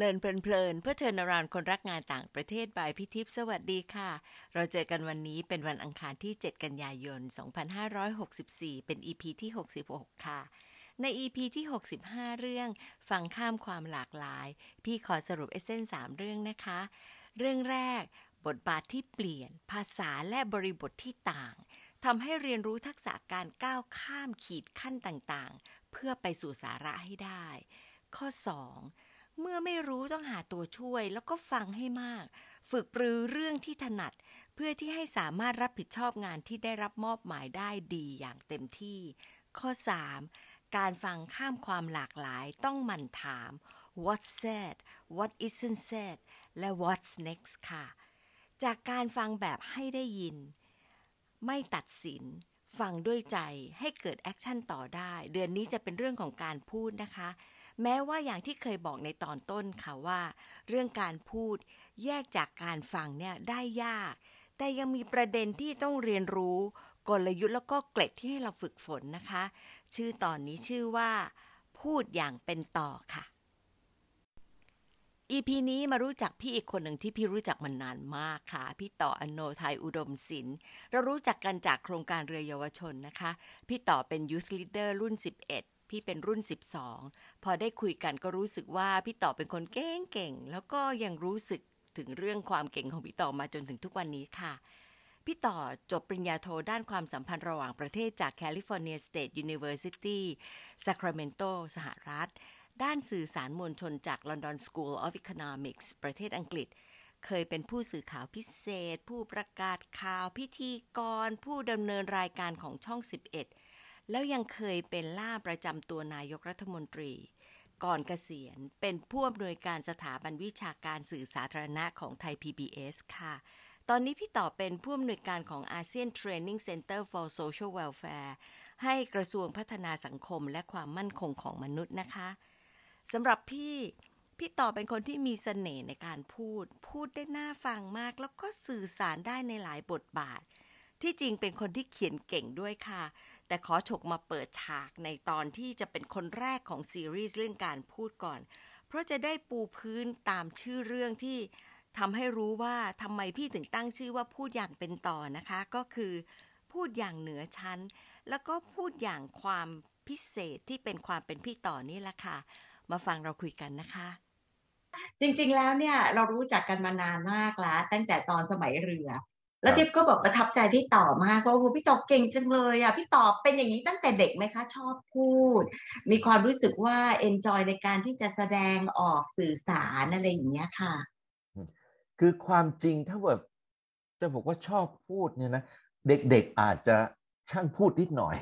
เลินเพลินๆเพื่อเทินารานคนรักงานต่างประเทศบายพิทิพสวัสดีค่ะ เราเจอกันวันนี้เป็นวันอังคารที่ 7 กันยายน 2564 เป็น EP ที่ 66 ค่ะ ใน EP ที่ 65 เรื่องฟังข้ามความหลากหลาย พี่ขอสรุปเอเซน3เรื่องนะคะ เรื่องแรก บทบาทที่เปลี่ยน ภาษาและบริบทที่ต่างทำให้เรียนรู้ทักษะการก้าวข้ามขีดขั้นต่างๆ เพื่อไปสู่สาระให้ได้ ข้อ 2 เมื่อไม่รู้ต้องหาตัวช่วย แล้วก็ฟังให้มาก ฝึกปรือเรื่องที่ถนัด เพื่อที่ให้สามารถรับผิดชอบงานที่ได้รับมอบหมายได้ดีอย่างเต็มที่ ข้อ 3 การฟังข้ามความหลากหลายต้องหมั่นถาม what's said what isn't said และ what's next ค่ะ จากการฟังแบบให้ได้ยิน ไม่ตัดสิน ฟังด้วยใจให้เกิด action ต่อได้ เดือนนี้จะเป็นเรื่องของการพูดนะคะ แม้ว่าอย่างที่เคยบอกในตอนต้นค่ะว่า เรื่องการพูดแยกจากการฟังเนี่ยได้ยาก แต่ยังมีประเด็นที่ต้องเรียนรู้กลยุทธ์แล้วก็เกร็ดที่ให้เราฝึกฝนนะคะ ชื่อตอนนี้ชื่อว่า พูดอย่างเป็นต่อค่ะ EP นี้มารู้จักพี่อีกคนหนึ่งที่พี่รู้จักมานานมากค่ะ พี่ต่ออโณทัยอุดมศิลป์เรารู้จักกันจากโครงการเรือเยาวชนนะคะ พี่ต่อเป็น Youth Leader รุ่น 11 พี่เป็นรุ่น 12 พอได้คุยกันก็รู้สึกว่าพี่ต่อเป็นคนเก่งๆแล้วก็ยังรู้สึกถึงเรื่องความเก่งของพี่ต่อมาจนถึงทุกวันนี้ค่ะ พี่ต่อจบปริญญาโทด้านความสัมพันธ์ระหว่างประเทศจาก California State University Sacramento สหรัฐ ด้านสื่อสารมวลชนจาก London School of Economics ประเทศอังกฤษเคยเป็นผู้สื่อข่าวพิเศษ ผู้ประกาศข่าวพิธีกร ผู้ดำเนินรายการของช่อง 11 แล้วยังเคยเป็นล่ามประจำตัวนายกรัฐมนตรี ก่อนเกษียณเป็นผู้อำนวยการสถาบันวิชาการสื่อสาธารณะของไทย PBS ค่ะ ตอนนี้พี่ต่อเป็นผู้อำนวยการของ ASEAN Training Center for Social Welfare ให้กระทรวงพัฒนาสังคมและความมั่นคงของมนุษย์นะคะสำหรับพี่พี่ต่อเป็นคนที่มีเสน่ห์ในการพูด พูดได้น่าฟังมาก แล้วก็สื่อสารได้ในหลายบทบาท ที่จริงเป็นคนที่เขียนเก่งด้วยค่ะ แต่ขอฉกมาเปิดฉากในตอนที่จะเป็นคนแรกของซีรีส์เรื่องการพูดก่อน เพราะจะได้ปูพื้นตามชื่อเรื่องที่ทำให้รู้ว่าทำไมพี่ถึงตั้งชื่อว่าพูดอย่างเป็นต่อนะคะ ก็คือ พูดอย่างเหนือชั้น แล้วก็พูดอย่างความพิเศษที่เป็นความเป็นพี่ต่อนี่แหละค่ะ มาฟังเราคุยกันนะคะ จริงๆแล้วเนี่ยเรารู้จักกันมานานมากแล้วตั้งแต่ตอนสมัยเรือ แล้วครับทิพย์ก็บอกประทับใจพี่ต่อมากว่าโอ้โหพี่ต่อเก่งจังเลยอะพี่ต่อเป็นอย่างนี้ตั้งแต่เด็กไหมคะ ชอบพูด มีความรู้สึกว่าเอนจอยในการที่จะแสดงออกสื่อสารอะไรอย่างเงี้ยค่ะ คือความจริงถ้าแบบจะบอกว่าชอบพูดเนี่ยนะเด็กๆอาจจะช่างพูดนิดหน่อย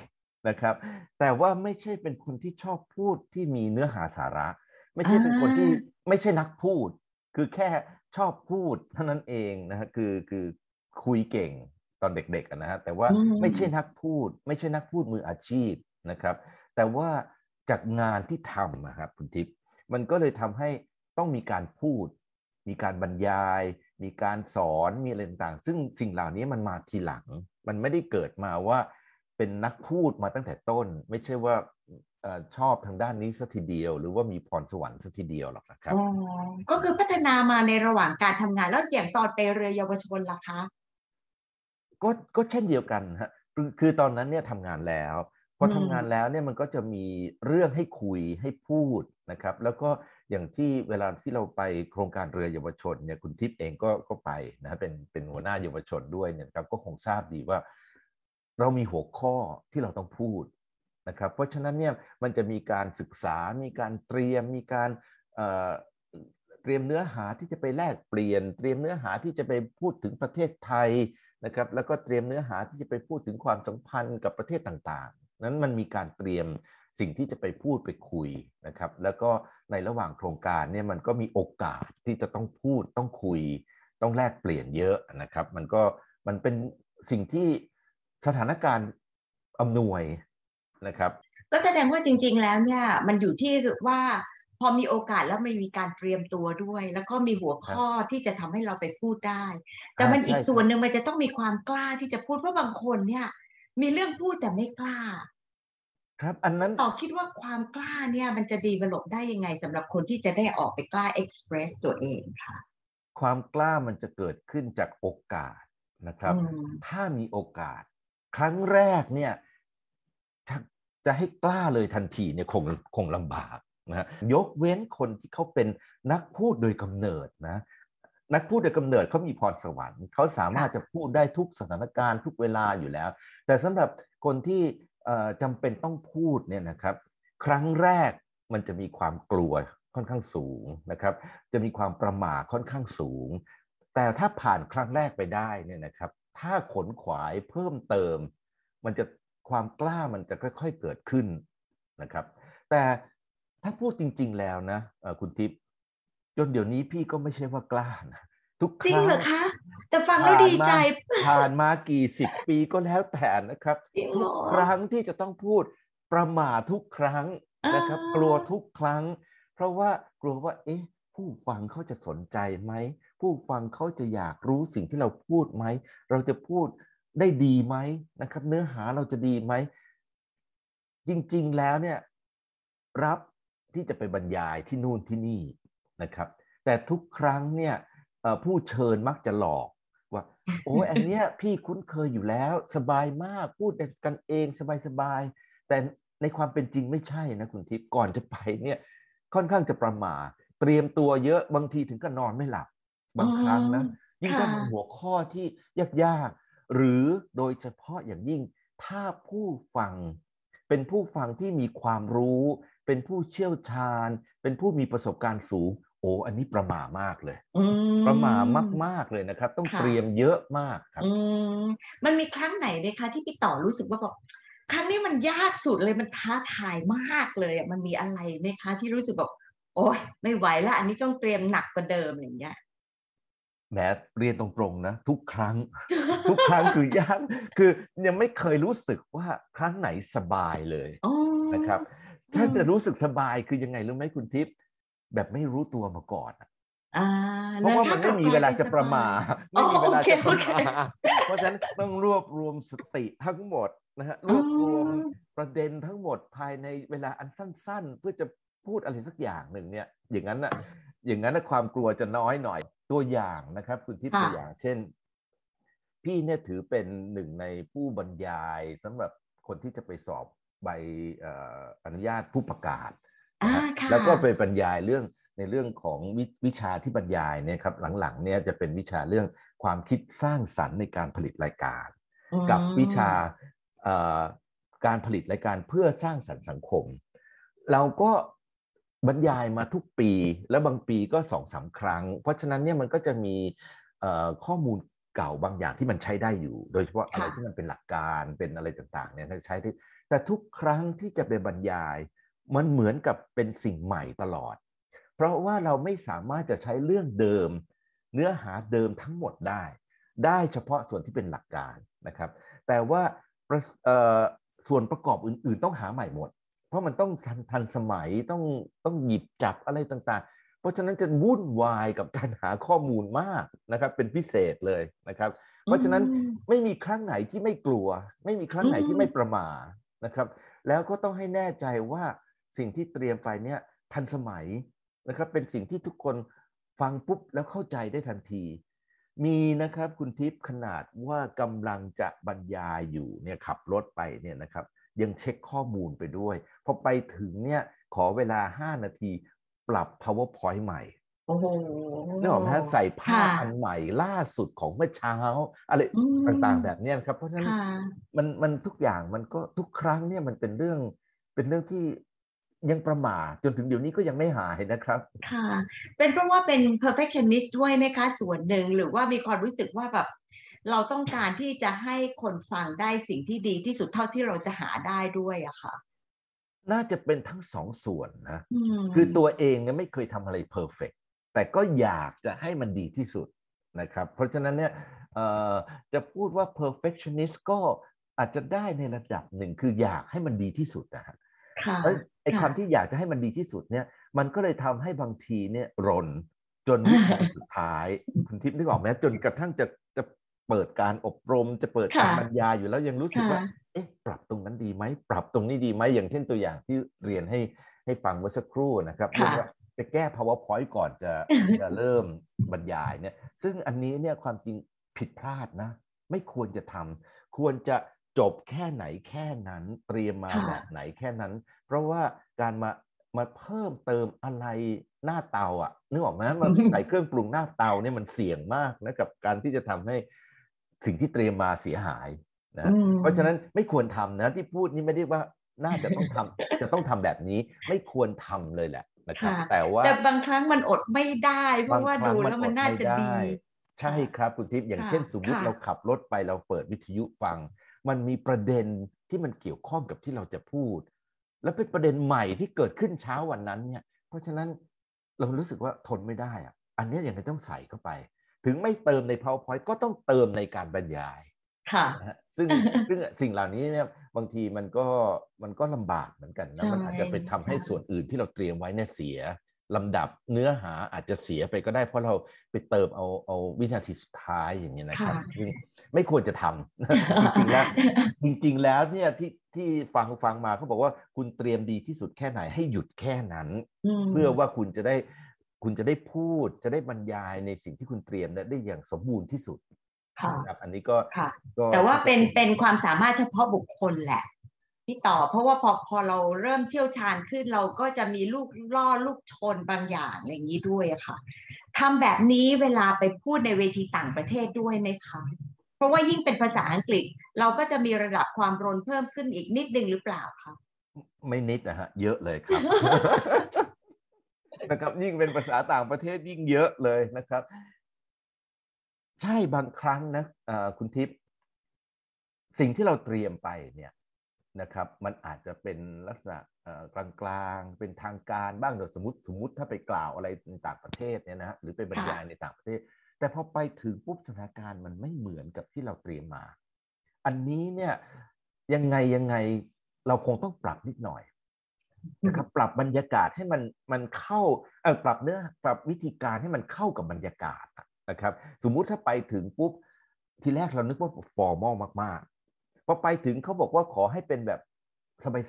นะครับ แต่ว่าไม่ใช่เป็นคนที่ชอบพูดที่มีเนื้อหาสาระ ไม่ใช่เป็นคนที่ไม่ใช่นักพูด คือแค่ชอบพูดเท่านั้นเองนะฮะคือคือ คุยเก่งตอนเด็กๆอะนะฮะแต่ว่าอืมไม่ใช่นักพูด ไม่ใช่นักพูดมืออาชีพนะครับ แต่ว่าจากงานที่ทำนะครับคุณทิพย์มันก็เลยทำให้ต้องมีการพูด มีการบรรยาย มีการสอนมีอะไรต่างๆ ซึ่งสิ่งเหล่านี้มันมาทีหลัง มันไม่ได้เกิดมาว่าเป็นนักพูดมาตั้งแต่ต้น ไม่ใช่ว่าเอ่อชอบทางด้านนี้สัทีเดียว หรือว่ามีพรสวรรค์สัทีเดียวหรอกนะครับอ๋อก็คือพัฒนามาในระหว่างการทำงานแล้วอย่างตอนไปเรือเยาวชนล่ะคะ ก็ก็เช่นเดียวกันฮะคือตอนนั้นเนี่ยทำงานแล้วพอทำงานแล้วเนี่ยมันก็จะมีเรื่องให้คุยให้พูดนะครับ แล้วก็อย่างที่เวลาที่เราไปโครงการเรือเยาวชนเนี่ยคุณทิพย์เองก็ก็ไปนะเป็นเป็นหัวหน้าเยาวชนด้วยเนี่ยครับก็คงทราบดีว่า เรามีหัวข้อที่เราต้องพูดนะครับ เพราะฉะนั้นเนี่ยมันจะมีการศึกษา มีการเตรียมมีการเตรียมเนื้อหาที่จะไปแลกเปลี่ยน เตรียมเนื้อหาที่จะไปพูดถึงประเทศไทย นะครับแล้วก็เตรียมเนื้อหาที่จะไปพูดถึงความสัมพันธ์กับประเทศต่างๆ นั้นมันมีการเตรียมสิ่งที่จะไปพูดไปคุยนะครับ แล้วก็ในระหว่างโครงการเนี่ยมันก็มีโอกาสที่จะต้องพูดต้องคุย ต้องแลกเปลี่ยนเยอะนะครับ มันก็มันเป็นสิ่งที่สถานการณ์อำนวยนะครับ ก็แสดงว่าจริง ๆ แล้วเนี่ยมันอยู่ที่ว่า พอมีโอกาสแล้วไม่มีการเตรียมตัวด้วย แล้วก็มีหัวข้อที่จะทำให้เราไปพูดได้ แต่มันอ่าอีกใช่ส่วนหนึ่งมันจะต้องมีความกล้าที่จะพูดเพราะบางคนเนี่ย มีเรื่องพูดแต่ไม่กล้า ครับ อันนั้นต่อคิดว่าความกล้าเนี่ยมันจะดีเวลบได้ยังไงสำหรับคนที่จะได้ออกไปกล้าเอ็กซ์เพรสตัวเองค่ะ ความกล้ามันจะเกิดขึ้นจากโอกาสนะครับ ถ้ามีโอกาส ครั้งแรกเนี่ยจะให้กล้าเลยทันทีเนี่ยคงคงลำบาก นะยกเว้นคนที่เขาเป็นนักพูดโดยกำเนิดนะนักพูดโดยกำเนิดเขามีพรสวรรค์เขาสามารถจะพูดได้ทุกสถานการณ์ทุกเวลาอยู่แล้ว แต่สำหรับคนที่จำเป็นต้องพูดเนี่ยนะครับ ครั้งแรกมันจะมีความกลัวค่อนข้างสูงนะครับ จะมีความประมาทค่อนข้างสูง แต่ถ้าผ่านครั้งแรกไปได้เนี่ยนะครับ ถ้าขนขวายเพิ่มเติม มันจะความกล้ามันจะค่อย ๆเกิดขึ้นนะครับ แต่ ถ้าพูดจริง ๆ แล้วนะคุณทิพย์จนเดี๋ยวนี้พี่ก็ไม่ใช่ว่ากล้านะทุกครั้งจริงเหรอคะ แต่ฟังแล้วดีใจ ผ่านมากี่สิบปีก็แล้วแต่นะครับทุกครั้งที่จะต้องพูดประมาททุกครั้งนะครับ กลัวทุกครั้ง เพราะว่ากลัวว่า เอ๊ะ ผู้ฟังเขาจะสนใจไหมผู้ฟังเขาจะอยากรู้สิ่งที่เราพูดไหมเราจะพูดได้ดีไหมนะครับ เนื้อหาเราจะดีไหมจริง ๆ แล้วเนี่ย รับ ที่จะไปบรรยายที่นู่นที่นี่นะครับ แต่ทุกครั้งเนี่ยผู้เชิญมักจะหลอกว่า โอ้ยอันเนี้ยพี่คุ้นเคยอยู่แล้วสบายมากพูดกันเองสบายๆแต่ในความเป็นจริงไม่ใช่นะคุณทิพย์ก่อนจะไปเนี่ยค่อนข้างจะประมาเตรียมตัวเยอะบางทีถึงก็นอนไม่หลับ บางครั้งนะยิ่งถ้าหัวข้อที่ยากๆหรือโดยเฉพาะอย่างยิ่งถ้าผู้ฟังเป็นผู้ฟังที่มีความรู้ เป็นผู้เชี่ยวชาญ เป็นผู้มีประสบการณ์สูง โอ้อันนี้ประมามากเลย ประมามาก ๆ เลยนะครับ ต้องเตรียมเยอะมากครับมันมีครั้งไหนไหมคะที่พี่ต่อรู้สึกว่าแบบครั้งนี้มันยากสุดเลยมันท้าทายมากเลยอะมันมีอะไรไหมคะ ที่รู้สึกแบบโอ้ยไม่ไหวแล้ว อันนี้ต้องเตรียมหนักกว่าเดิมอย่างเงี้ยแหมเรียนตรงๆนะ ทุกครั้ง ทุกครั้งคือยากคือยังไม่เคยรู้สึกว่าครั้งไหนสบายเลยนะครับ ถ้าจะรู้สึกสบายคือยังไงรู้ไหมคุณทิพย์แบบไม่รู้ตัวมาก่อนเพราะว่ามันไม่มีเวลาจะประมาไม่มีเวลาจะประมาเพราะฉะนั้นต้องรวบรวมสติทั้งหมดนะฮะรวบรวมประเด็นทั้งหมดภายในเวลาอันสั้น ๆ เพื่อจะพูดอะไรสักอย่างหนึ่งเนี่ย อย่างนั้นอะอย่างนั้นความกลัวจะน้อยหน่อยตัวอย่างนะครับ คุณทิพย์ตัวอย่าง เช่น พี่เนี่ยถือเป็นหนึ่งในผู้บรรยายสำหรับคนที่จะไปสอบ ใบอนุญาตผู้ประกาศ แล้วก็ไปบรรยายเรื่องในเรื่องของววิชาที่บรรยายเนี่ยครับหลังๆเนี่ยจะเป็นวิชาเรื่องความคิดสร้างสรรค์ในการผลิตรายการ กับวิชาการผลิตรายการเพื่อสร้างสรรค์สังคม เราก็บรรยายมาทุกปีแล้วบางปีก็สองสาครั้ง เพราะฉะนั้นเนี่ยมันก็จะมีข้อมูล เก่าบางอย่างที่มันใช้ได้อยู่ โดยเฉพาะอะไรที่มันเป็นหลักการเป็นอะไรต่างๆเนี่ยใช้ได้แต่ทุกครั้งที่จะไปบรรยาย มันเหมือนกับเป็นสิ่งใหม่ตลอด เพราะว่าเราไม่สามารถจะใช้เรื่องเดิม เนื้อหาเดิมทั้งหมดได้ ได้เฉพาะส่วนที่เป็นหลักการนะครับ แต่ว่าส่วนประกอบอื่น ๆ ต้องหาใหม่หมด เพราะมันต้องทันสมัยต้องต้องหยิบจับอะไรต่างๆเพ ราะฉะนั้นจะวุ่นวายกับการหาข้อมูลมากนะครับ เป็นพิเศษเลยนะครับ เพราะฉะนั้นไม่มีครั้งไหนที่ไม่กลัว ไม่มีครั้งไหนที่ไม่ประมาทนะครับ แล้วก็ต้องให้แน่ใจว่าสิ่งที่เตรียมไปเนี่ยทันสมัยนะครับ เป็นสิ่งที่ทุกคนฟังปุ๊บแล้วเข้าใจได้ทันที มีนะครับคุณทิพย์ขนาดว่ากำลังจะบรรยายอยู่เนี่ยขับรถไปเนี่ยนะครับ ยังเช็คข้อมูลไปด้วยพอไปถึงเนี่ยขอเวลา 5 นาที ปรับ powerpoint ใหม่โอ้โหนึกออกไหมใส่ภาพอันใหม่ล่าสุดของเมื่อเช้า อะไรต่างๆแบบนี้ครับ เพราะฉะนั้นมันมันทุกอย่างมันก็ทุกครั้งเนี่ยมันเป็นเรื่องเป็นเรื่องที่ยังประมาทจนถึงเดี๋ยวนี้ก็ยังไม่หายนะครับ ค่ะ เป็นเพราะว่าเป็น perfectionist ด้วยไหมคะส่วนหนึ่งหรือว่ามีความรู้สึกว่าแบบเราต้องการที่จะให้คนฟังได้สิ่งที่ดีที่สุดเท่าที่เราจะหาได้ด้วยอะค่ะ น่าจะเป็นทั้งสองส่วนนะ คือตัวเองเนี่ยไม่เคยทำอะไรเพอร์เฟกแต่ก็อยากจะให้มันดีที่สุดนะครับ เพราะฉะนั้นเนี่ยจะพูดว่า perfectionist ก็อาจจะได้ในระดับหนึ่งคืออยากให้มันดีที่สุดนะฮะแล้วไอ้ความที่อยากจะให้มันดีที่สุดเนี่ย มันก็เลยทำให้บางทีเนี่ยรนจนวิธีสุดท้าย คุณทิพย์นึกออกไหมจนกระทั่งจะจะ เปิดการอบรมจะเปิดการบรรยายอยู่แล้วยังรู้สึกว่า เอ๊ะ ปรับตรงนั้นดีไหมปรับตรงนี้ดีไหมอย่างเช่นตัวอย่างที่เรียนให้ให้ฟังเมื่อสักครู่นะครับเรียกว่าไปแก้ powerpoint ก่อนจะจะเริ่มบรรยายเนี่ย ซึ่งอันนี้เนี่ยความจริงผิดพลาดนะ ไม่ควรจะทำควรจะจบแค่ไหนแค่นั้น เตรียมมาแบบไหนแค่นั้น เพราะว่าการมามาเพิ่มเติมอะไรหน้าเตาอะนึกออกไหมมันใส่เครื่องปรุงหน้าเตาเนี่ยมันเสี่ยงมากนะกับการที่จะทำให้ สิ่งที่เตรียมมาเสียหายนะเพราะฉะนั้นไม่ควรทำนะที่พูดนี่ไม่ได้ว่าน่าจะต้องทำจะต้องทำแบบนี้ไม่ควรทำเลยแหละนะครับ แต่ว่าแต่บางครั้งมันอดไม่ได้ เพราะว่าดูแล้วมันน่าจะดี ใช่ครับคุณทิพย์อย่างเช่นสมมติเราขับรถไปเราเปิดวิทยุฟัง มันมีประเด็นที่มันเกี่ยวข้องกับที่เราจะพูด แล้วเป็นประเด็นใหม่ที่เกิดขึ้นเช้าวันนั้นเนี่ย เพราะฉะนั้นเรารู้สึกว่าทนไม่ได้อะอันนี้ยังไงต้องใส่เข้าไป ถึงไม่เติมใน powerpoint ก็ต้องเติมในการบรรยายค่ะซึ่งซึ่งสิ่งเหล่านี้เนี่ยบางทีมันก็มันก็ลำบากเหมือนกันนะมันอาจจะไปทำให้ส่วนอื่นที่เราเตรียมไว้เนี่ยเสียลำดับเนื้อหาอาจจะเสียไปก็ได้เพราะเราไปเติมเอาเอาวินาทีสุดท้ายอย่างนี้นะครับซึ่งไม่ควรจะทำจริงๆแล้วจริงๆแล้วเนี่ยที่ที่ฟังฟังมาเขาบอกว่าคุณเตรียมดีที่สุดแค่ไหนให้หยุดแค่นั้น เพื่อว่าคุณจะได้ คุณจะได้พูดจะได้บรรยายในสิ่งที่คุณเตรียมได้อย่างสมบูรณ์ที่สุดครับอันนี้ก็แต่ว่าเป็นเป็นความสามารถเฉพาะบุคคลแหละพี่ต่อเพราะว่าพอพอเราเริ่มเชี่ยวชาญขึ้นเราก็จะมีลูกล่อลูกชนบางอย่างอย่างนี้ด้วยอะค่ะทำแบบนี้เวลาไปพูดในเวทีต่างประเทศด้วยไหมคะเพราะว่ายิ่งเป็นภาษาอังกฤษ เราก็จะมีระดับความรนเพิ่มขึ้นอีกนิดนึงหรือเปล่าคะไม่นิดนะฮะเยอะเลยครับ นะครับ ยิ่งเป็นภาษาต่างประเทศยิ่งเยอะเลยนะครับ ใช่บางครั้งนะคุณทิพย์สิ่งที่เราเตรียมไปเนี่ยนะครับ มันอาจจะเป็นลักษณะกลางๆ เป็นทางการบ้างโดยสมมติสมมติถ้าไปกล่าวอะไรในต่างประเทศเนี่ยนะหรือไปบรรยายในต่างประเทศ แต่พอไปถึงปุ๊บสถานการณ์มันไม่เหมือนกับที่เราเตรียมมา อันนี้เนี่ยยังไงยังไงเราคงต้องปรับนิดหน่อย นะครับปรับบรรยากาศให้มันมันเข้าเออปรับเนื้อปรับวิธีการให้มันเข้ากับบรรยากาศนะครับ สมมุติถ้าไปถึงปุ๊บทีแรกเรานึกว่าฟอร์มอลมากพอไปถึงเขาบอกว่าขอให้เป็นแบบ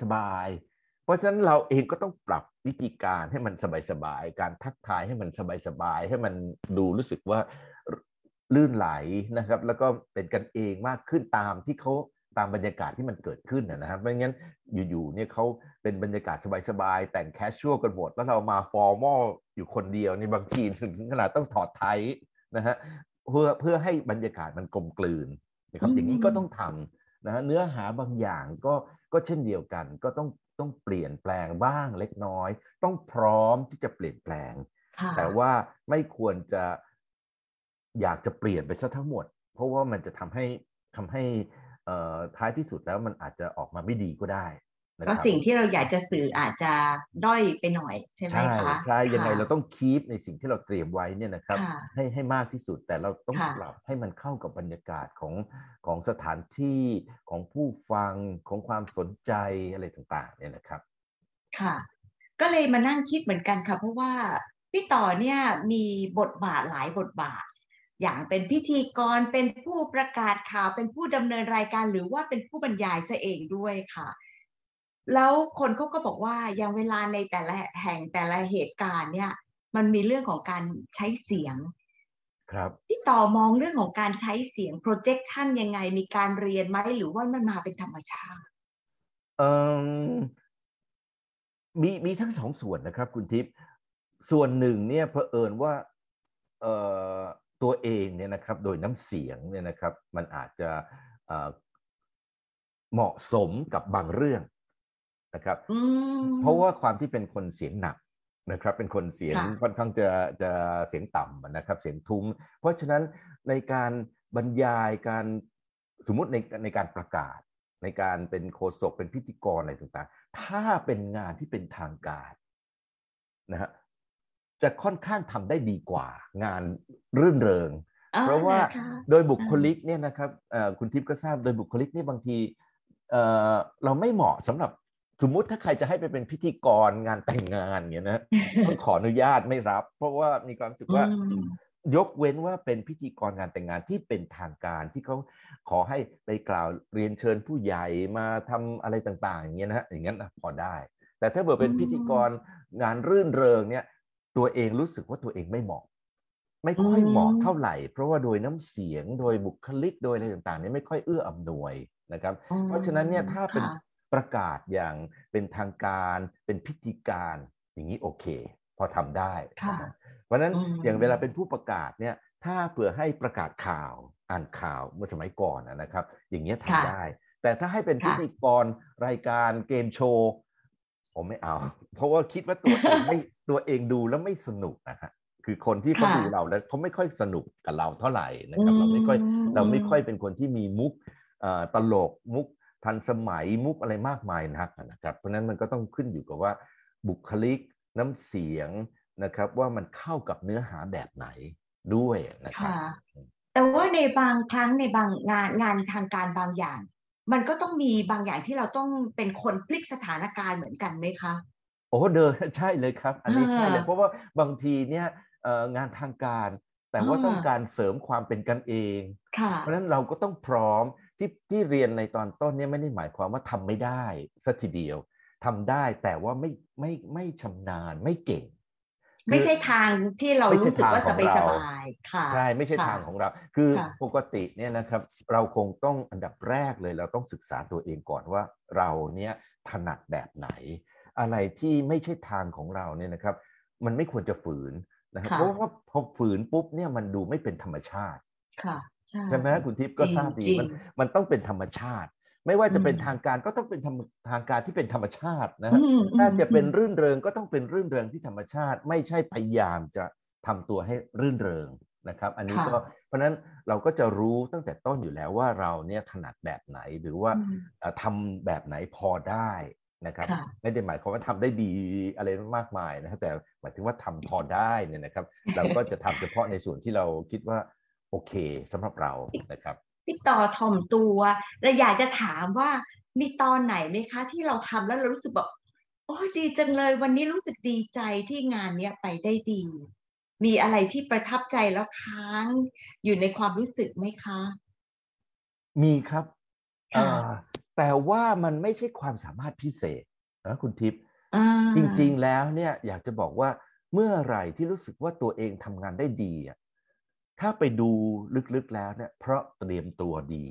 สบายๆเพราะฉะนั้นเราเองก็ต้องปรับวิธีการให้มันสบายๆการทักทายให้มันสบายๆให้มันดูรู้สึกว่าลื่นไหลนะครับ แล้วก็เป็นกันเองมากขึ้นตามที่เขา ตามบรรยากาศที่มันเกิดขึ้นนะครับไม่งั้นอยู่ๆเนี่ยเขาเป็นบรรยากาศสบายๆ แต่งแคชชวลกันหมดแล้วเรามาฟอร์มอลอยู่คนเดียวนี่บางทีถึงขนาดต้องถอดไทนะฮะเพื่อเพื่อให้บรรยากาศมันกลมกลืนนะครับอย่างนี้ก็ต้องทำนะเนื้อหาบางอย่างก็ก็เช่นเดียวกัน ก็ต้องต้องเปลี่ยนแปลงบ้างเล็กน้อย ต้องพร้อมที่จะเปลี่ยนแปลง แต่ว่าไม่ควรจะอยากจะเปลี่ยนไปซะทั้งหมด เพราะว่ามันจะทำให้ทำให้ ท้ายที่สุดแล้วมันอาจจะออกมาไม่ดีก็ได้ก็สิ่งที่เราอยากจะสื่ออาจจะด้อยไปหน่อยใช่ไหมคะใช่ยังไงเราต้องคีปในสิ่งที่เราเตรียมไว้เนี่ยนะครับให้ให้มากที่สุดแต่เราต้องปรับให้มันเข้ากับบรรยากาศของของสถานที่ของผู้ฟังของความสนใจอะไรต่างๆเนี่ยนะครับ ค่ะ ก็เลยมานั่งคิดเหมือนกันค่ะเพราะว่าพี่ต่อเนี่ยมีบทบาทหลายบทบาท อย่างเป็นพิธีกรเป็นผู้ประกาศข่าวเป็นผู้ดำเนินรายการหรือว่าเป็นผู้บรรยายซะเองด้วยค่ะ แล้วคนเขาก็บอกว่าอย่างเวลาในแต่ละแห่งแต่ละเหตุการณ์เนี่ยมันมีเรื่องของการใช้เสียงครับพี่ต่อมองเรื่องของการใช้เสียง projection ยังไงมีการเรียนไหมหรือว่ามันมาเป็นธรรมชาติเออมีมีทั้งสองส่วนนะครับ คุณทิพย์ส่วนหนึ่งเนี่ยเผอิญว่าเอ่อ ตัวเองเนี่ยนะครับโดยน้ำเสียงเนี่ยนะครับมันอาจจะเหมาะสมกับบางเรื่องนะครับเพราะว่าความที่เป็นคนเสียงหนักนะครับ เป็นคนเสียงค่อนข้างจะจะเสียงต่ำนะครับ เสียงทุ้ม เพราะฉะนั้นในการบรรยายการสมมุติในในการประกาศ ในการเป็นโฆษกเป็นพิธีกรอะไรต่างๆ ถ้าเป็นงานที่เป็นทางการนะฮะ จะค่อนข้างทำได้ดีกว่างานรื่นเริง เพราะว่าโดยบุคลิกเนี่ยนะครับคุณทิพย์ก็ทราบโดยบุคลิกนี่บางทีเราไม่เหมาะสำหรับสมมุติถ้าใครจะให้ไปเป็นพิธีกรงานแต่งงานเงี้ยนะต้องขออนุญาตไม่รับ เพราะว่ามีความรู้สึกว่ายกเว้นว่าเป็นพิธีกรงานแต่งงานที่เป็นทางการที่เขาขอให้ไปกล่าวเรียนเชิญผู้ใหญ่มาทำอะไรต่างๆอย่างเงี้ยนะฮะอย่างนั้นพอได้ แต่ถ้าเกิดเป็นพิธีกรงานรื่นเริงเนี่ย ตัวเองรู้สึกว่าตัวเองไม่เหมาะ ไม่ค่อยเหมาะเท่าไหร่ เพราะว่าโดยน้ำเสียงโดยบุคลิกโดยอะไรต่างๆเนี่ยไม่ค่อยเอื้ออำนวยนะครับ เพราะฉะนั้นเนี่ยถ้าเป็นประกาศอย่างเป็นทางการเป็นพิธีการอย่างนี้โอเค พอทำได้ เพราะฉะนั้นอย่างเวลาเป็นผู้ประกาศเนี่ยถ้าเผื่อให้ประกาศข่าวอ่านข่าวเมื่อสมัยก่อนนะครับ อย่างเงี้ยทำได้ แต่ถ้าให้เป็นพิธีกรรายการเกมโชว์ ผมไม่เอา เพราะว่าคิดว่าตัวเองไม่ตัวเองดูแล้วไม่สนุกนะฮะคือคนที่เขาดูเราแล้วเขาไม่ค่อยสนุกกับเราเท่าไหร่นะครับ เราไม่ค่อยเราไม่ค่อยเป็นคนที่มีมุกตลกมุกทันสมัยมุกอะไรมากมายนักนะครับ เพราะนั้นมันก็ต้องขึ้นอยู่กับว่าบุคลิกน้ำเสียงนะครับ ว่ามันเข้ากับเนื้อหาแบบไหนด้วยนะครับแต่ว่าในบางครั้งในบางงานงานทางการบางอย่าง มันก็ต้องมีบางอย่างที่เราต้องเป็นคนพลิกสถานการณ์เหมือนกันไหมคะโอ้เดินใช่เลยครับ อันนี้ใช่เลยเพราะว่าบางทีเนี่ยงานทางการ แต่ว่าต้องการเสริมความเป็นกันเอง เพราะฉะนั้นเราก็ต้องพร้อมที่ที่เรียนในตอนต้นเนี่ยไม่ได้หมายความว่าทำไม่ได้สัทีเดียวทำได้แต่ว่าไม่ไม่ไม่ชำนาญไม่เก่ง ไม่ใช่ทางที่เรารู้สึกว่าจะไปสบายค่ะใช่ไม่ใช่ทางของเรา คือปกติเนี่ยนะครับเราคงต้องอันดับแรกเลยเราต้องศึกษาตัวเองก่อนว่าเราเนี่ยถนัดแบบไหน อะไรที่ไม่ใช่ทางของเราเนี่ยนะครับ มันไม่ควรจะฝืนนะครับเพราะว่าพอฝืนปุ๊บเนี่ยมันดูไม่เป็นธรรมชาติค่ะใช่ไหมคุณทิพย์ก็ทราบดีมันมันต้องเป็นธรรมชาติ ไม่ว่าจะเป็นทางการก็ต้องเป็นทางการที่เป็นธรรมชาตินะถ้าจะเป็นรื่นเริงก็ต้องเป็นรื่นเริงที่ธรรมชาติ ไม่ใช่พยายามจะทำตัวให้รื่นเริงนะครับ อันนี้ก็เพราะนั้นเราก็จะรู้ตั้งแต่ต้นอยู่แล้วว่าเราเนี่ยถนัดแบบไหนหรือว่าทำแบบไหนพอได้นะครับไม่ได้หมายความว่าทำได้ดีอะไรมากมายนะครับแต่หมายถึงว่าทำพอได้เนี่ยนะครับ เราก็จะทำเฉพาะในส่วนที่เราคิดว่าโอเคสำหรับเรานะครับ พี่ต่อถ่อมตัวเราอยากจะถามว่ามีตอนไหนไหมคะ ที่เราทำแล้วเรารู้สึกแบบโอ้ดีจังเลย วันนี้รู้สึกดีใจที่งานเนี้ยไปได้ดี มีอะไรที่ประทับใจแล้วค้าง อยู่ในความรู้สึกไหมคะ มีครับแต่ว่ามันไม่ใช่ความสามารถพิเศษนะคุณทิพย์จริง ๆ แล้วเนี่ยอยากจะบอกว่าเมื่อไหร่ที่รู้สึกว่าตัวเองทำงานได้ดีอะ ถ้าไปดูลึกๆแล้วเนี่ย เพราะเตรียมตัวดี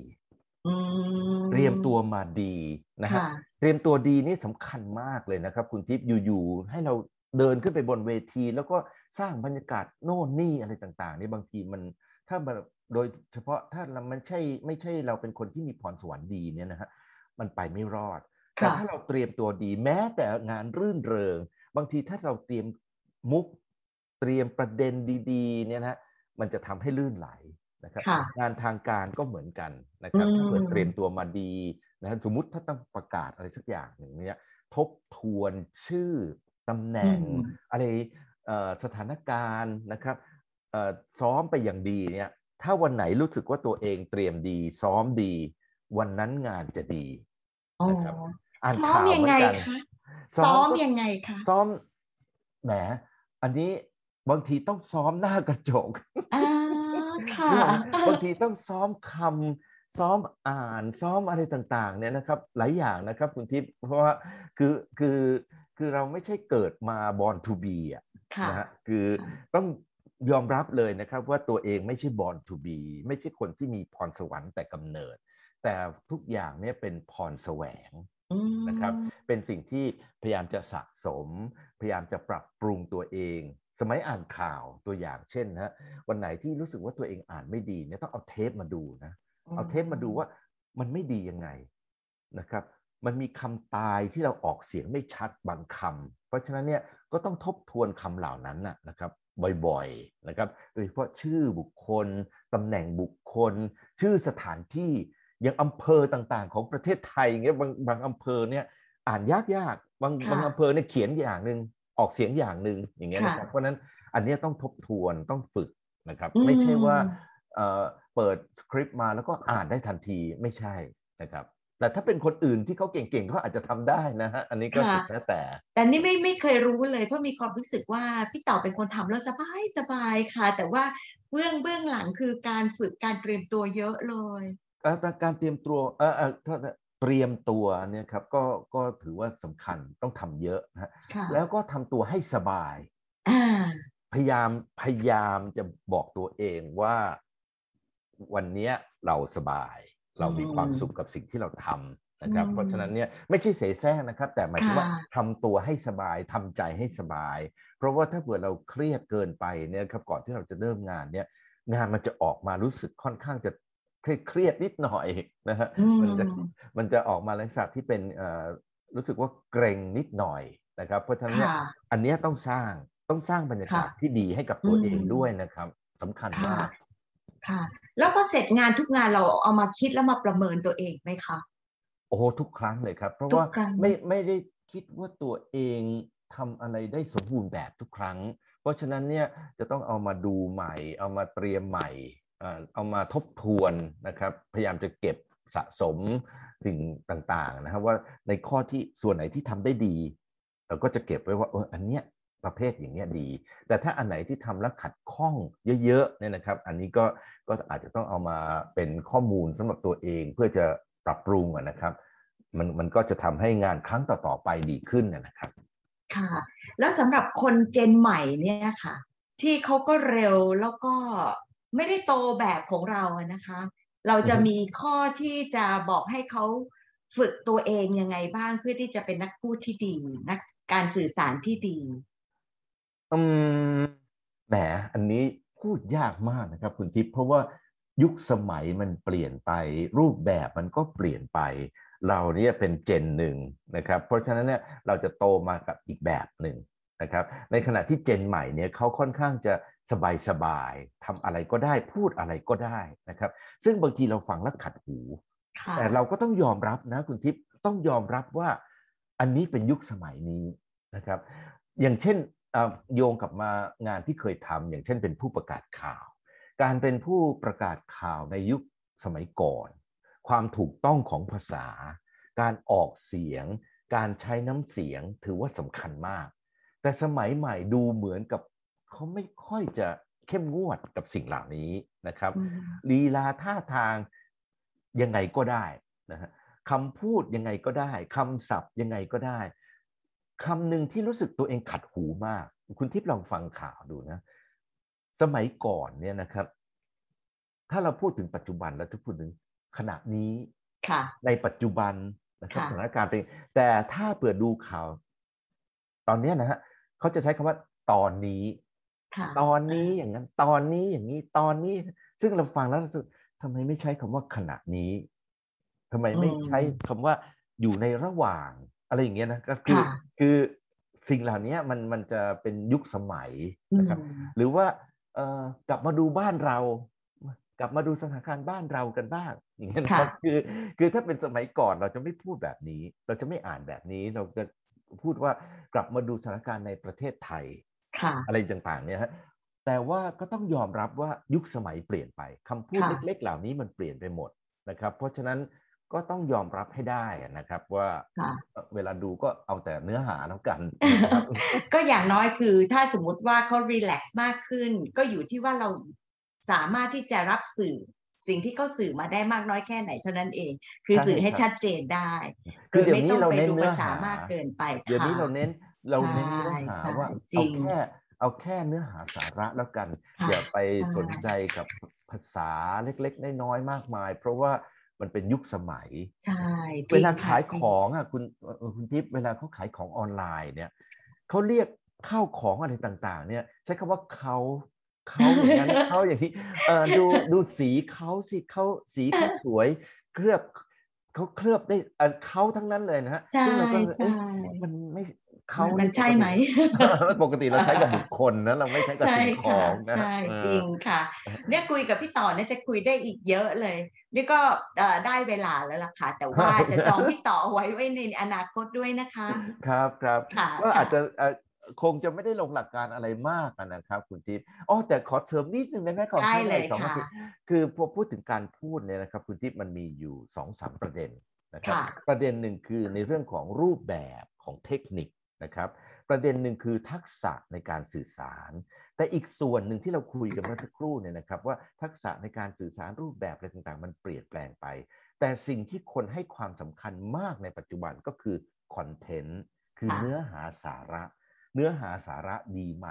เตรียมตัวมาดีนะฮะเตรียมตัวดีนี่สำคัญมากเลยนะครับ คุณทิพย์อยู่ๆให้เราเดินขึ้นไปบนเวที แล้วก็สร้างบรรยากาศโน่นนี่อะไรต่างๆนี่บางทีมันถ้าแบบโดยเฉพาะถ้าเรามันใช่ไม่ใช่เราเป็นคนที่มีพรสวรรค์ดีเนี่ยนะฮะมันไปไม่รอดแต่ถ้าเราเตรียมตัวดีแม้แต่งานรื่นเริง บางทีถ้าเราเตรียมมุกเตรียมประเด็นดีๆเนี่ยนะ มันจะทำให้ลื่นไหลนะครับงานทางการก็เหมือนกันนะครับถ้าเกิดเตรียมตัวมาดีนะสมมุติถ้าต้องประกาศอะไรสักอย่างหนึ่งเนี่ยทบทวนชื่อตำแหน่งอะไรสถานการณ์นะครับซ้อมไปอย่างดีเนี่ยถ้าวันไหนรู้สึกว่าตัวเองเตรียมดีซ้อมดี วันนั้นงานจะดีนะครับอ่านข่าวเหมือนกันซ้อมยังไงคะซ้อมแหมอันนี้ บางทีต้องซ้อมหน้ากระจกบางทีต้องซ้อมคำซ้อมอ่านซ้อมอะไรต่างๆเนี่ยนะครับ หลายอย่างนะครับคุณทิพย์เพราะว่าคือคือคือเราไม่ใช่เกิดมาบอลทูบีอะนะฮะคือต้องยอมรับเลยนะครับว่าตัวเองไม่ใช่บอลทูบีไม่ใช่คนที่มีพรสวรรค์แต่กำเนิด แต่ทุกอย่างเนี่ยเป็นพรแสวงนะครับ เป็นสิ่งที่พยายามจะสะสม พยายามจะปรับปรุงตัวเอง สมัยอ่านข่าวตัวอย่างเช่นนะวันไหนที่รู้สึกว่าตัวเองอ่านไม่ดีเนี่ยต้องเอาเทปมาดูนะเอาเทปมาดูว่ามันไม่ดียังไงนะครับ มันมีคำตายที่เราออกเสียงไม่ชัดบางคำเพราะฉะนั้นเนี่ยก็ต้องทบทวนคำเหล่านั้นนะครับบ่อยๆนะครับโดยเฉพาะชื่อบุคคลตำแหน่งบุคคล ชื่อสถานที่อย่างอำเภอต่างๆ ของประเทศไทยเงี้ยบางบางอำเภอเนี่ยอ่านยากๆบางบางอำเภอเนี่ยเขียนอย่างหนึ่ง ออกเสียงอย่างหนึ่งอย่างเงี้ยนะครับเพราะนั้นอันนี้ต้องทบทวนต้องฝึกนะครับ ไม่ใช่ว่าเปิดสคริปต์มาแล้วก็อ่านได้ทันทีไม่ใช่นะครับแต่ถ้าเป็นคนอื่นที่เขาเก่งๆเขาอาจจะทำได้นะฮะอันนี้ก็สุดแต่แต่ แต่นี่ไม่ไม่เคยรู้เลยเพราะมีความรู้สึกว่าพี่ต่อเป็นคนทำแล้วสบายสบายค่ะ แต่ว่าเบื้องเบื้องหลังคือการฝึกการเตรียมตัวเยอะเลย การการเตรียมตัวเออเออโทษนะ เตรียมตัวเนี่ยครับก็ก็ถือว่าสำคัญต้องทำเยอะนะฮะค่ะแล้วก็ทำตัวให้สบายอ่าพยายามพยายามจะบอกตัวเองว่า วันเนี้ยเราสบาย เรามีความสุขกับสิ่งที่เราทำนะครับ เพราะฉะนั้นเนี่ยไม่ใช่เสแสร้งนะครับ แต่หมายถึงว่าทำตัวให้สบายทำใจให้สบาย เพราะว่าถ้าเผื่อเราเครียดเกินไปเนี่ยครับก่อนที่เราจะเริ่มงานเนี่ยงานมันจะออกมารู้สึกค่อนข้างจะ เครียดเครียดนิดหน่อยนะฮะอืมมันจะมันจะออกมาลักษณะที่เป็นเอ่อรู้สึกว่าเกรงนิดหน่อยนะครับ เพราะฉะนั้นเนี่ยค่ะอันเนี้ยต้องสร้างต้องสร้างบรรยากาศค่ะที่ดีให้กับตัวอืมเองด้วยนะครับสำคัญค่ะมากค่ะ แล้วก็เสร็จงานทุกงานเราเอามาคิดแล้วมาประเมินตัวเองไหมคะโอ้โหทุกครั้งเลยครับ เพราะทุกว่าครั้งไม่ไม่ได้คิดว่าตัวเองทำอะไรได้สมบูรณ์แบบทุกครั้ง เพราะฉะนั้นเนี่ยจะต้องเอามาดูใหม่ เอามาเตรียมใหม่ เออเอามาทบทวนนะครับ พยายามจะเก็บสะสมสิ่งต่างๆนะครับว่าในข้อที่ส่วนไหนที่ทำได้ดี เราก็จะเก็บไว้ว่าเอออันเนี้ยประเภทอย่างเงี้ยดี แต่ถ้าอันไหนที่ทำแล้วขัดข้องเยอะๆเนี่ยนะครับ อันนี้ก็ก็อาจจะต้องเอามาเป็นข้อมูลสำหรับตัวเองเพื่อจะปรับปรุงอะนะครับ มันมันก็จะทำให้งานครั้งต่อๆไปดีขึ้นนะนะครับ ค่ะ แล้วสำหรับคนเจนใหม่เนี่ยค่ะ ที่เขาก็เร็วแล้วก็ ไม่ได้โตแบบของเราอะนะคะ เราจะอือฮึมีข้อที่จะบอกให้เขาฝึกตัวเองยังไงบ้างเพื่อที่จะเป็นนักพูดที่ดี นักการสื่อสารที่ดี อืมแหมอันนี้พูดยากมากนะครับ คุณทิพย์เพราะว่ายุคสมัยมันเปลี่ยนไป รูปแบบมันก็เปลี่ยนไป เราเนี่ยเป็นเจนหนึ่งนะครับ เพราะฉะนั้นเนี่ยเราจะโตมากับอีกแบบหนึ่งนะครับ ในขณะที่เจนใหม่เนี่ยเขาค่อนข้างจะ สบายๆทำอะไรก็ได้พูดอะไรก็ได้นะครับ ซึ่งบางทีเราฟังแล้วขัดหูค่ะแต่เราก็ต้องยอมรับนะคุณทิพย์ต้องยอมรับว่าอันนี้เป็นยุคสมัยนี้นะครับ อย่างเช่นเอ่อโยงกลับมางานที่เคยทำอย่างเช่นเป็นผู้ประกาศข่าว การเป็นผู้ประกาศข่าวในยุคสมัยก่อน ความถูกต้องของภาษา การออกเสียง การใช้น้ำเสียงถือว่าสำคัญมาก แต่สมัยใหม่ดูเหมือนกับ เขาไม่ค่อยจะเข้มงวดกับสิ่งเหล่านี้นะครับอืมลีลาท่าทางยังไงก็ได้นะฮะคำพูดยังไงก็ได้คำศัพท์ยังไงก็ได้คำหนึ่งที่รู้สึกตัวเองขัดหูมาก คุณทิพย์ลองฟังข่าวดูนะ สมัยก่อนเนี่ยนะครับ ถ้าเราพูดถึงปัจจุบันแล้วจะพูดถึงขณะนี้ค่ะในปัจจุบันนะครับค่ะสถานการณ์เป็นแต่ถ้าเปิดดูข่าว ตอนเนี้ยนะฮะเขาจะใช้คำว่าตอนนี้ค่ะ ตอนนี้อย่างนั้น ตอนนี้อย่างนี้ ตอนนี้ ซึ่งเราฟังแล้วรู้สึกทำไมไม่ใช้คำว่าขณะนี้ทำไมไม่อืมใช้คำว่าอยู่ในระหว่าง อะไรอย่างเงี้ยนะก็คือค่ะคือสิ่งเหล่านี้มันมันจะเป็นยุคสมัยอืนะครับมหรือว่าเอ่อกลับมาดูบ้านเรา กลับมาดูสถานการณ์บ้านเรากันบ้าง อย่างเงี้ยนะครับค่ะคือคือถ้าเป็นสมัยก่อนเราจะไม่พูดแบบนี้ เราจะไม่อ่านแบบนี้เราจะพูดว่ากลับมาดูสถานการณ์ในประเทศไทยค่ะ อะไรต่างๆเนี่ยฮะแต่ว่าก็ต้องยอมรับว่ายุคสมัยเปลี่ยนไปคำพูดค่ะเล็กๆ เหล่านี้มันเปลี่ยนไปหมดนะครับ เพราะฉะนั้นก็ต้องยอมรับให้ได้นะครับ ว่าค่ะเอ่อเวลาดูก็เอาแต่เนื้อหาแล้วกันนะครับก็อย่างน้อยคือถ้าสมมุติว่าเขารีแลกซ์มากขึ้น ก็อยู่ที่ว่าเราสามารถที่จะรับสื่อสิ่งที่เขาสื่อมาได้มากน้อยแค่ไหนเท่านั้นเอง คือใช่สื่อให้ครับชัดเจนได้ คือเดี๋ยวโไม่นี้ต้องเราไปเน้นดูเนื้อภาษาหามมากเกินไปเดี๋ยวนี้ค่ะเราเน้น เราเน้นเนื้อหาใช่ว่าจริเอางแค่เอาแค่เนื้อหาสาระแล้วกันค่ะอย่าไปใช่สนใจกับภาษาเล็กๆ น้อยๆมากมาย เพราะว่ามันเป็นยุคสมัยใช่จเวริงลาค่ะขายจริของอะคุณเอ่อคุณทิพย์เวลาเขาขายของออนไลน์เนี่ยเขาเรียกข้าวของอะไรต่างๆ เนี่ย ใช้คำว่าเขาเขาอย่างนั้นเขาอย่างนี้เออดูดูสีเขาสิเขาสีเขาสวย เคลือบเขาเคลือบได้เอ่อเขาทั้งนั้นเลยนะฮะใช่ซึ่งเราก็เอ๊ะใช่มันไม่ เขามันนี่ใช่ไหมปกติปกติเราใช้กับบุคคลนะเราไม่ใช้กับใช่สิ่งขค่ะองนะใช่เออจริงค่ะ เนี่ยคุยกับพี่ต่อเนี่ยจะคุยได้อีกเยอะเลย นี่ก็เอ่อได้เวลาแล้วล่ะค่ะ แต่ว่าจะจองพี่ต่อเอาไว้ไว้ในอนาคตด้วยนะคะ ครับครับค่ะก็ค่ะอาจจะเอ่อคงจะไม่ได้ลงหลักการอะไรมากอะนะครับ คุณทิพย์อ๋อแต่ขอเสริมนิดนึงได้ไหมขอได้แค่เลยสองนาค่ะทีคือพอพูดถึงการพูดเนี่ยนะครับ คุณทิพย์มันมีอยู่สองสามประเด็นนะครับค่ะประเด็นหนึ่งคือในเรื่องของรูปแบบของเทคนิค นะครับประเด็นหนึ่งคือทักษะในการสื่อสาร แต่อีกส่วนหนึ่งที่เราคุยกันเมื่อสักครู่เนี่ยนะครับ ว่าทักษะในการสื่อสารรูปแบบอะไรต่างๆ มันเปลี่ยนแปลงไป แต่สิ่งที่คนให้ความสำคัญมากในปัจจุบันก็คือคอนเทนต์คือเนื้อหาสาระ เนื้อหาสาระดีไหม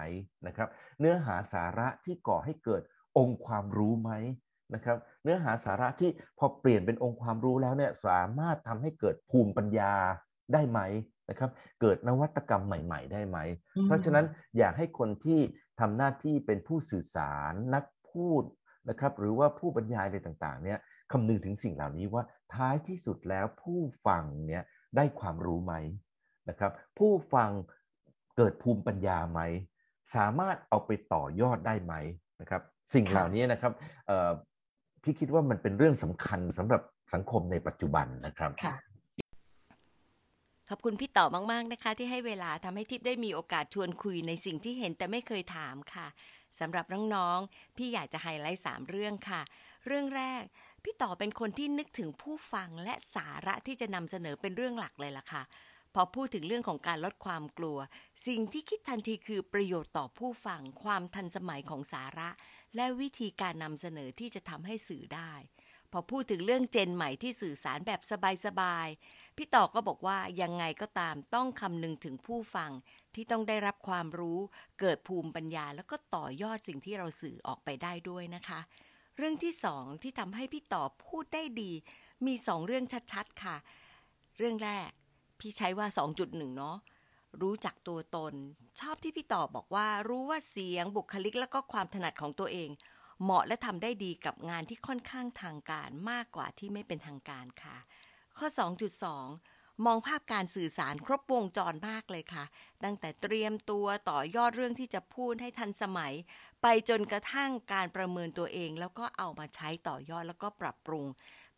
นะครับ เนื้อหาสาระที่ก่อให้เกิดองค์ความรู้ไหมนะครับ เนื้อหาสาระที่พอเปลี่ยนเป็นองค์ความรู้แล้วเนี่ยสามารถทำให้เกิดภูมิปัญญาได้ไหม นะครับเกิดนวัตกรรมใหม่ ๆ ได้ไหม เพราะฉะนั้นอยากให้คนที่ทำหน้าที่เป็นผู้สื่อสารนักพูดนะครับหรือว่าผู้บรรยายอะไรต่างๆเนี่ยคำนึงถึงสิ่งเหล่านี้ว่าท้ายที่สุดแล้วผู้ฟังเนี่ยได้ความรู้ไหมนะครับผู้ฟังเกิดภูมิปัญญาไหม สามารถเอาไปต่อยอดได้ไหมนะครับสิ่งเหล่านี้นะครับพี่คิดว่ามันเป็นเรื่องสำคัญสำหรับสังคมในปัจจุบันนะครับ ขอบคุณพี่ต่อมาก ๆ นะคะ ที่ให้เวลาทำให้ทิพย์ได้มีโอกาสชวนคุยในสิ่งที่เห็นแต่ไม่เคยถามค่ะสำหรับน้องๆพี่อยากจะไฮไลท์สามเรื่องค่ะ เรื่องแรก พี่ต่อเป็นคนที่นึกถึงผู้ฟังและสาระที่จะนำเสนอเป็นเรื่องหลักเลยล่ะค่ะ พอพูดถึงเรื่องของการลดความกลัว สิ่งที่คิดทันทีคือประโยชน์ต่อผู้ฟัง ความทันสมัยของสาระ และวิธีการนำเสนอที่จะทำให้สื่อได้ พอพูดถึงเรื่องเจนใหม่ที่สื่อสารแบบสบายๆ พี่ต่อก็บอกว่ายังไงก็ตามต้องคำนึงถึงผู้ฟังที่ต้องได้รับความรู้เกิดภูมิปัญญา แล้วก็ต่อยอดสิ่งที่เราสื่อออกไปได้ด้วยนะคะ เรื่องที่สองที่ทำให้พี่ต่อพูดได้ดี มีสองเรื่องชัดๆค่ะ เรื่องแรก พี่ใช้ว่า 2.1 เนาะรู้จักตัวตน ชอบที่พี่ต่อบบอกว่า รู้ว่าเสียงบุคลิกแล้วก็ความถนัดของตัวเอง เหมาะและทำได้ดีกับงานที่ค่อนข้างทางการมากกว่าที่ไม่เป็นทางการค่ะ ข้อ 2.2 มองภาพการสื่อสารครบวงจรมากเลยค่ะ ตั้งแต่เตรียมตัวต่อยอดเรื่องที่จะพูดให้ทันสมัย ไปจนกระทั่งการประเมินตัวเอง แล้วก็เอามาใช้ต่อยอดแล้วก็ปรับปรุง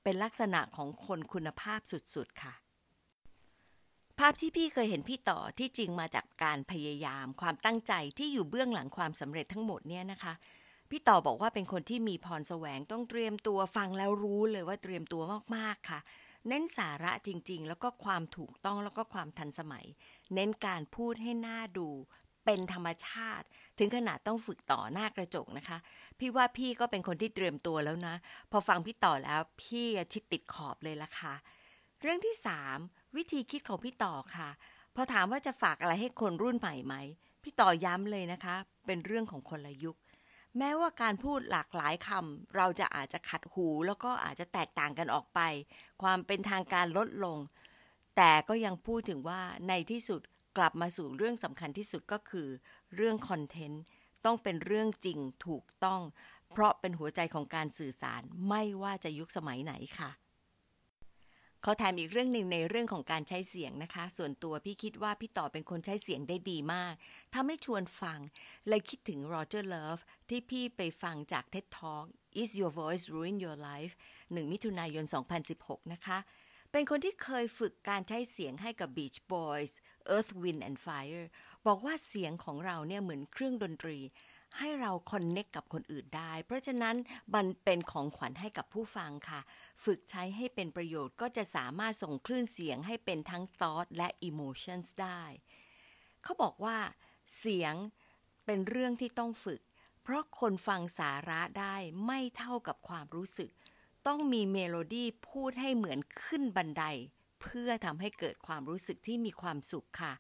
เป็นลักษณะของคนคุณภาพสุดๆค่ะภาพที่พี่เคยเห็นพี่ต่อที่จริงมาจากการพยายาม ความตั้งใจที่อยู่เบื้องหลังความสำเร็จทั้งหมดเนี่ยนะคะ พี่ต่อบอกว่าเป็นคนที่มีพรแสวงต้องเตรียมตัวฟังแล้วรู้เลยว่าเตรียมตัวมากๆค่ะ เน้นสาระจริงๆ แล้วก็ความถูกต้องแล้วก็ความทันสมัย เน้นการพูดให้หน้าดู เป็นธรรมชาติ ถึงขนาดต้องฝึกต่อหน้ากระจกนะคะ พี่ว่าพี่ก็เป็นคนที่เตรียมตัวแล้วนะ พอฟังพี่ต่อแล้วพี่ชิดติดขอบเลยละค่ะ เรื่องที่สามวิธีคิดของพี่ต่อค่ะ พอถามว่าจะฝากอะไรให้คนรุ่นใหม่ไหมพี่ต่อย้ำเลยนะคะ เป็นเรื่องของคนละยุค แม้ว่าการพูดหลากหลายคำเราจะอาจจะขัดหูแล้วก็อาจจะแตกต่างกันออกไป ความเป็นทางการลดลง แต่ก็ยังพูดถึงว่าในที่สุดกลับมาสู่เรื่องสำคัญที่สุดก็คือ เรื่องคอนเทนต์ต้องเป็นเรื่องจริงถูกต้อง เพราะเป็นหัวใจของการสื่อสารไม่ว่าจะยุคสมัยไหนค่ะ ขาแถมอีกเรื่องหนึ่งในเรื่องของการใช้เสียงนะคะ ส่วนตัวพี่คิดว่าพี่ต่อเป็นคนใช้เสียงได้ดีมากทำให้ชวนฟัง เลยคิดถึงโรเจอร์เลิฟที่พี่ไปฟังจาก TED Talk Is Your Voice Ruin Your Life 1 มิถุนายน 2016 นะคะ เป็นคนที่เคยฝึกการใช้เสียงให้กับ Beach Boys Earth Wind and Fire บอกว่าเสียงของเราเนี่ยเหมือนเครื่องดนตรี ให้เรา connect กับคนอื่นได้ เพราะฉะนั้นมันเป็นของขวัญให้กับผู้ฟังค่ะ ฝึกใช้ให้เป็นประโยชน์ก็จะสามารถส่งคลื่นเสียงให้เป็นทั้ง thought และ emotions ได้ เขาบอกว่าเสียงเป็นเรื่องที่ต้องฝึก เพราะคนฟังสาระได้ไม่เท่ากับความรู้สึก ต้องมีเมโลดี้พูดให้เหมือนขึ้นบันได เพื่อทำให้เกิดความรู้สึกที่มีความสุขค่ะ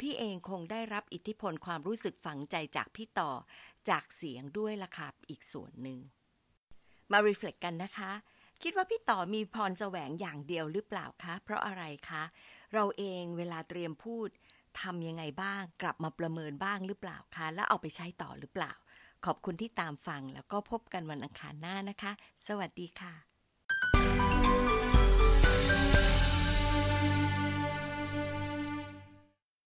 พี่เองคงได้รับอิทธิพลความรู้สึกฝังใจจากพี่ต่อ จากเสียงด้วยล่ะค่ะอีกส่วนหนึ่ง มารีเฟล็กกันนะคะ คิดว่าพี่ต่อมีพรแสวงอย่างเดียวหรือเปล่าคะ เพราะอะไรคะ เราเองเวลาเตรียมพูดทำยังไงบ้าง กลับมาประเมินบ้างหรือเปล่าคะ แล้วเอาไปใช้ต่อหรือเปล่า ขอบคุณที่ตามฟังแล้วก็พบกันวันอังคารหน้านะคะ สวัสดีค่ะ